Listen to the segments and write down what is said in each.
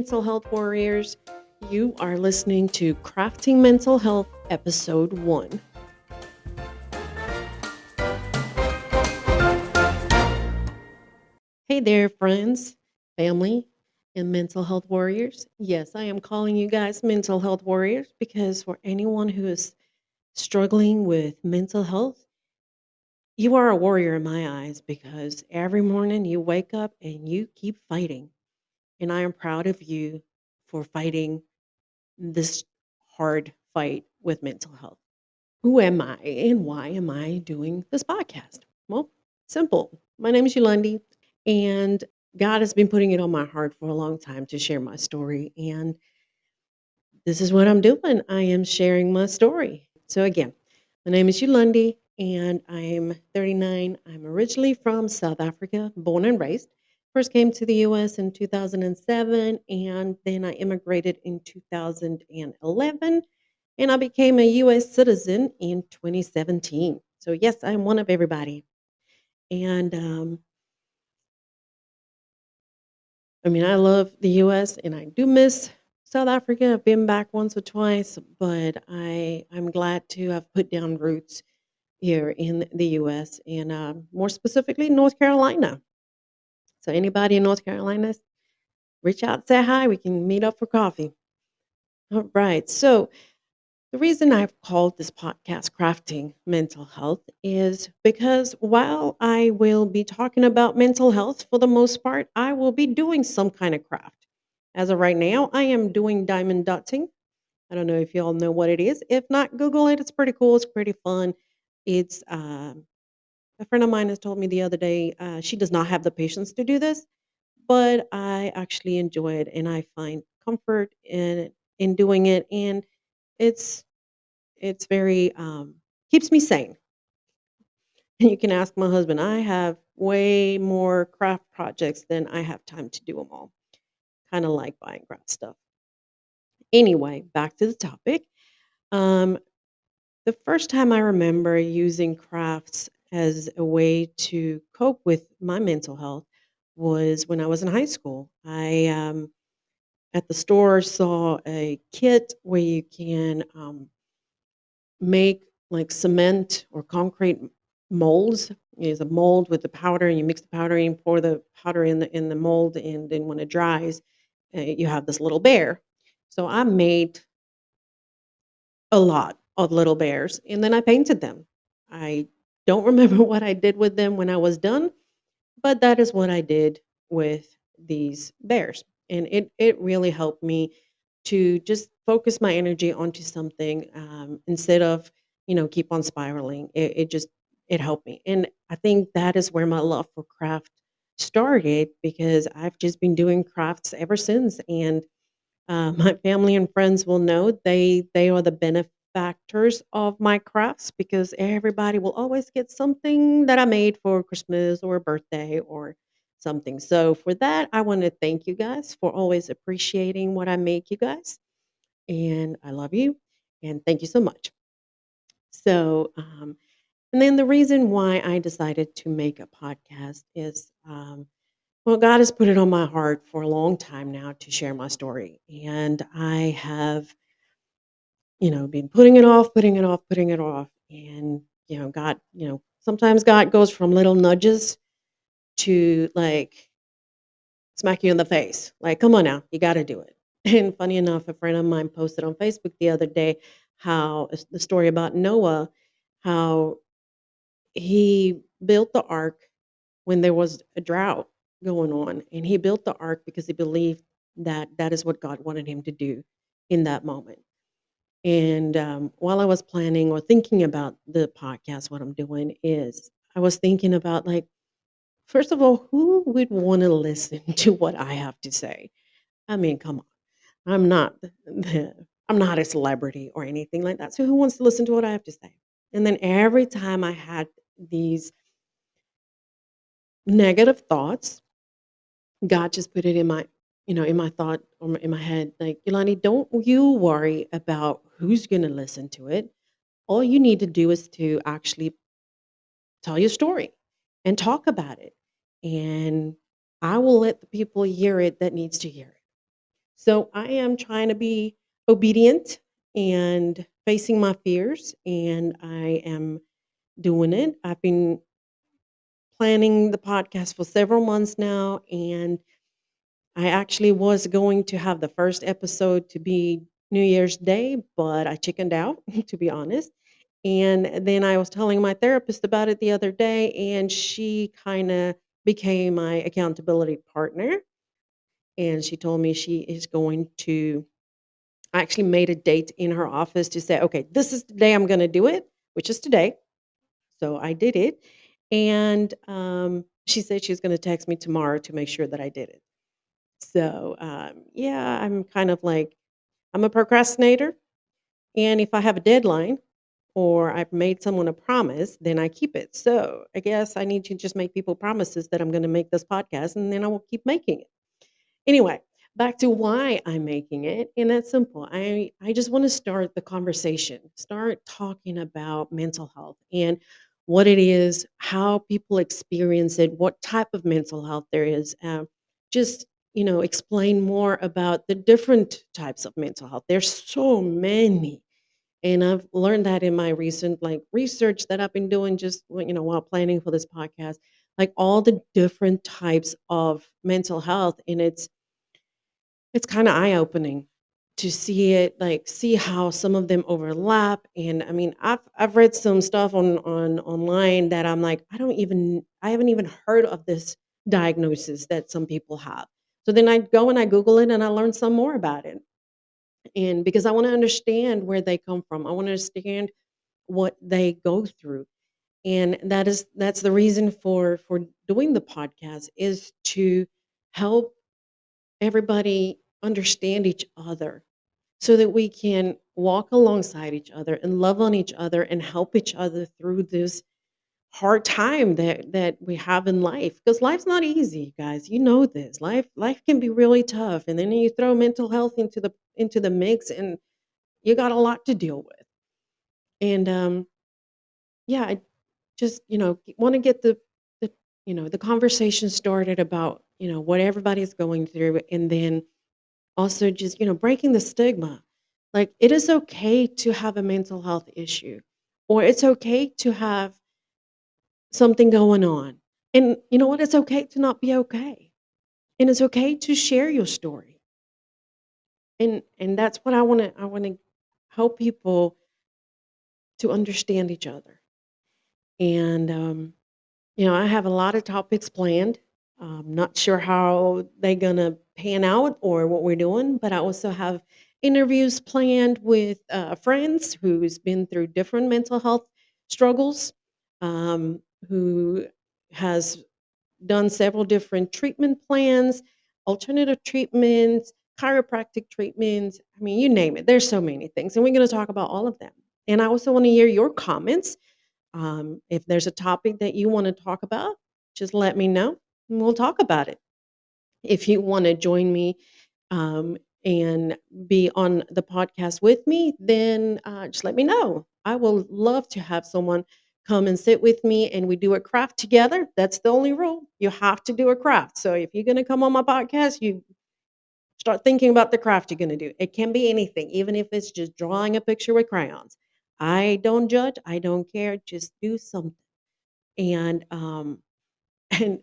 mental health warriors. You are listening to Crafting Mental Health, Episode 1. Hey there, friends, family, and mental health warriors. Yes, I am calling you guys mental health warriors because for anyone who is struggling with mental health, you are a warrior in my eyes because every morning you wake up and you keep fighting. And I am proud of you for fighting this hard fight with mental health. Who am I and why am I doing this podcast? Well, simple. My name is Yolande, and God has been putting it on my heart for a long time to share my story. And this is what I'm doing. I am sharing my story. So, again, my name is Yolande, and I'm 39. I'm originally from South Africa, born and raised. First came to the US in 2007, and then I immigrated in 2011, and I became a US citizen in 2017. So, yes, I'm one of everybody. And um, I mean, I love the US and I do miss South Africa. I've been back once or twice, but I I'm glad to have put down roots here in the US and uh, more specifically North Carolina. So anybody in North Carolina, reach out, say hi. We can meet up for coffee. All right. So the reason I've called this podcast Crafting Mental Health is because while I will be talking about mental health for the most part, I will be doing some kind of craft. As of right now, I am doing diamond dotting. I don't know if y'all know what it is. If not, Google it. It's pretty cool. It's pretty fun. It's uh, a friend of mine has told me the other day uh, she does not have the patience to do this, but I actually enjoy it and I find comfort in in doing it. And it's it's very um, keeps me sane. And you can ask my husband. I have way more craft projects than I have time to do them all. Kind of like buying craft stuff. Anyway, back to the topic. Um, the first time I remember using crafts as a way to cope with my mental health was when I was in high school. I um, at the store saw a kit where you can um, make like cement or concrete molds. Is a mold with the powder, and you mix the powder and pour the powder in the in the mold, and then when it dries, uh, you have this little bear. So I made a lot of little bears, and then I painted them. I don't remember what I did with them when I was done, but that is what I did with these bears, and it it really helped me to just focus my energy onto something um, instead of you know keep on spiraling. It, it just it helped me. And i think that is where my love for craft started because i've just been doing crafts ever since. And uh, my family and friends will know they they are the benefactors of my crafts because everybody will always get something that i made for christmas or birthday or something so for that i want to thank you guys for always appreciating what i make you guys and I love you and thank you so much. So, um, and then the reason why I decided to make a podcast is, um, well, God has put it on my heart for a long time now to share my story. And I have, you know, been putting it off, putting it off, putting it off. And, you know, God, you know, sometimes God goes from little nudges to like smack you in the face. Like, come on now, you got to do it. And funny enough, a friend of mine posted on Facebook the other day how the story about Noah, how he built the ark when there was a drought going on, and he built the ark because he believed that that is what God wanted him to do in that moment. And um, while I was planning or thinking about the podcast, what I'm doing is I was thinking about like, first of all, who would want to listen to what I have to say? I mean, come on. I'm not I'm not a celebrity or anything like that. So who wants to listen to what I have to say? And then every time I had these negative thoughts, God just put it in my, you know, in my thought or in my head, like, Yolani, don't you worry about who's going to listen to it. All you need to do is to actually tell your story and talk about it. And I will let the people hear it that needs to hear it. So I am trying to be obedient and facing my fears, and I am doing it. I've been planning the podcast for several months now, and I actually was going to have the first episode to be New Year's Day, but I chickened out, to be honest. And then I was telling my therapist about it the other day, and she kind of became my accountability partner. And she told me she is going to I actually made a date in her office to say, okay, this is the day I'm going to do it, which is today. So I did it. And um, she said she's going to text me tomorrow to make sure that I did it. So um, yeah, I'm kind of like, I'm a procrastinator. And if I have a deadline or I've made someone a promise, then I keep it. So I guess I need to just make people promises that I'm going to make this podcast and then I will keep making it. Anyway, back to why I'm making it, and that's simple. I I just want to start the conversation, start talking about mental health and what it is, how people experience it, what type of mental health there is. Um, just you know, explain more about the different types of mental health. There's so many, and I've learned that in my recent like research that I've been doing just you know while planning for this podcast. Like all the different types of mental health, and it's it's kinda eye-opening to see it, like, see how some of them overlap, and, I mean, I've I've read some stuff on on online that I'm like, "I don't even I haven't even heard of this diagnosis that some people have." So then I go and I Google it and I learn some more about it, and because I wanna understand where they come from, I wanna understand what they go through, and that is that's the reason for for doing the podcast is to help everybody understand each other so that we can walk alongside each other and love on each other and help each other through this hard time that that we have in life because life's not easy guys you know this life life can be really tough and then you throw mental health into the into the mix and you got a lot to deal with and um yeah i just you know want to get the the you know the conversation started about you know what everybody's going through and then also just, you know, breaking the stigma. Like, it is okay to have a mental health issue, or it's okay to have something going on. And you know what? It's okay to not be okay. And it's okay to share your story. And and that's what I want to I want to help people to understand each other. And um, you know, I have a lot of topics planned. I'm not sure how they're gonna pan out or what we're doing, but I also have interviews planned with uh, friends who's been through different mental health struggles, um, who has done several different treatment plans, alternative treatments, chiropractic treatments. I mean, you name it. There's so many things, and we're going to talk about all of them. And I also want to hear your comments. Um, if there's a topic that you want to talk about, just let me know and we'll talk about it. If you want to join me um, and be on the podcast with me, then uh, just let me know. I will love to have someone come and sit with me and we do a craft together. That's the only rule. You have to do a craft. So if you're going to come on my podcast, you start thinking about the craft you're going to do. It can be anything, even if it's just drawing a picture with crayons. I don't judge. I don't care. Just do something. And um, and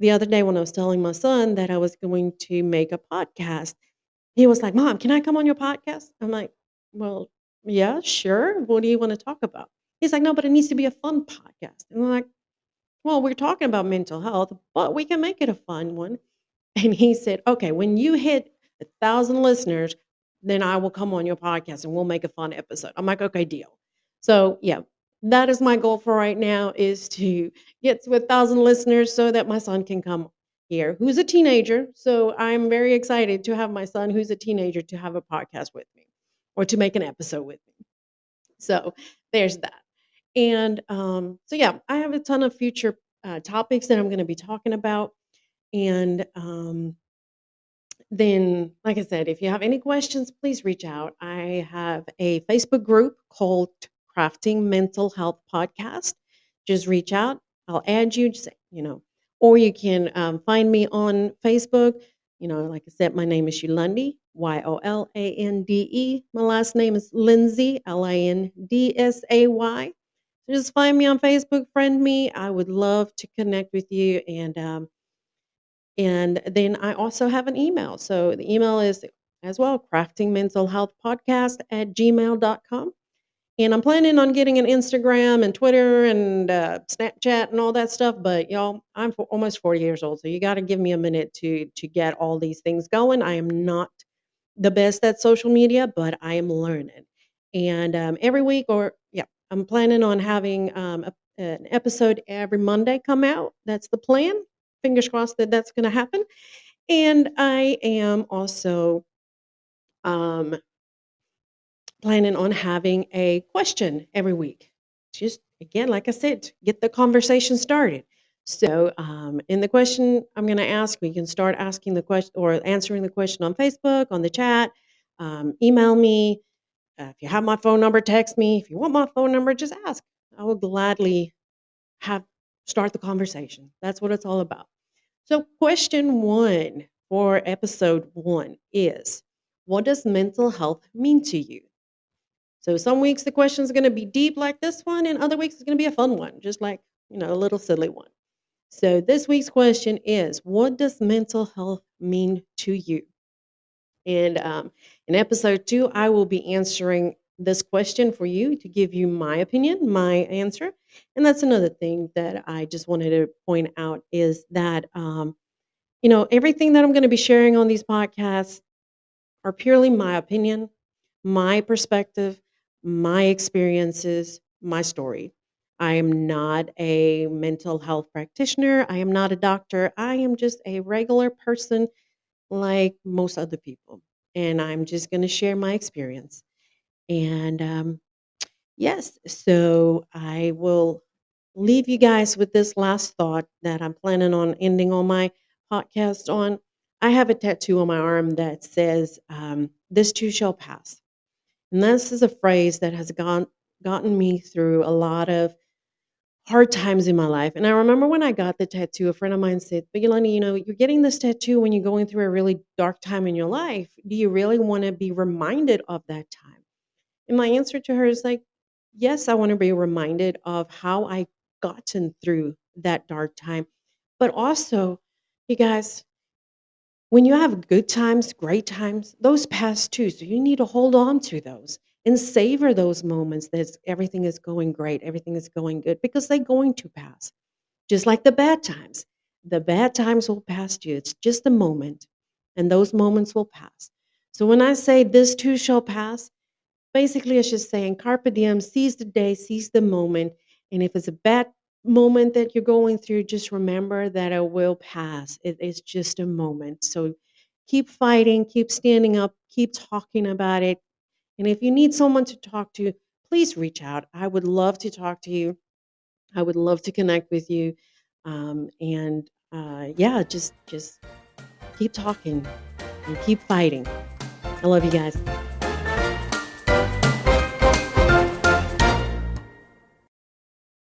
the other day when I was telling my son that I was going to make a podcast, he was like, "Mom, can I come on your podcast?" I'm like, "Well, yeah, sure. What do you want to talk about?" He's like, "No, but it needs to be a fun podcast." And I'm like, "Well, we're talking about mental health, but we can make it a fun one." And he said, "Okay, when you hit a thousand listeners, then I will come on your podcast and we'll make a fun episode." I'm like, "Okay, deal." So yeah, that is my goal for right now is to get to a thousand listeners so that my son can come here who's a teenager so i'm very excited to have my son who's a teenager to have a podcast with me or to make an episode with me so there's that and um, so yeah i have a ton of future uh, topics that i'm going to be talking about and um, then like i said if you have any questions please reach out i have a facebook group called Crafting Mental Health Podcast. Just reach out. I'll add you, just, you know, or you can um, find me on Facebook. You know, like I said, my name is Yolande, Y O L A N D E. My last name is Lindsay, L I N D S A Y. Just find me on Facebook, friend me. I would love to connect with you. And um, and then I also have an email. So the email is as well, crafting mental health podcast at gmail.com. And I'm planning on getting an Instagram and Twitter and uh, Snapchat and all that stuff. But y'all, I'm almost 40 years old, so you got to give me a minute to to get all these things going. I am not the best at social media, but I am learning. And um, every week, or yeah, I'm planning on having um, a, an episode every Monday come out. That's the plan. Fingers crossed that that's going to happen. And I am also um, planning on having a question every week. Just again, like I said, get the conversation started. So, um, in the question I'm going to ask, we can start asking the question or answering the question on Facebook, on the chat, um, email me. Uh, if you have my phone number, text me. If you want my phone number, just ask. I will gladly have start the conversation. That's what it's all about. So, question one for episode one is What does mental health mean to you? So some weeks the question is going to be deep like this one, and other weeks it's going to be a fun one, just like, you know, a little silly one. So this week's question is What does mental health mean to you? And um, in episode two, I will be answering this question for you to give you my opinion, my answer. And that's another thing that I just wanted to point out is that, um, you know, everything that I'm going to be sharing on these podcasts are purely my opinion, my perspective, my experiences, my story. I am not a mental health practitioner. I am not a doctor. I am just a regular person like most other people. And I'm just going to share my experience. And um, yes, so I will leave you guys with this last thought that I'm planning on ending on my podcast on. I have a tattoo on my arm that says, um, This too shall pass. And this is a phrase that has gone gotten me through a lot of hard times in my life. And I remember when I got the tattoo, a friend of mine said, But Yolanda, you know, you're getting this tattoo when you're going through a really dark time in your life. Do you really want to be reminded of that time? And my answer to her is like, Yes, I want to be reminded of how I gotten through that dark time. But also, you guys, when you have good times, great times, those pass too. So you need to hold on to those and savor those moments that everything is going great, everything is going good, because they're going to pass. Just like the bad times. The bad times will pass you. It's just a moment, and those moments will pass. So when I say this too shall pass, basically it's just saying carpe diem, seize the day, seize the moment. And if it's a bad moment that you're going through, just remember that it will pass. It is just a moment. So keep fighting, keep standing up, keep talking about it. And if you need someone to talk to, please reach out. I would love to talk to you. I would love to connect with you. Um, and uh, yeah, just just keep talking and keep fighting. I love you guys.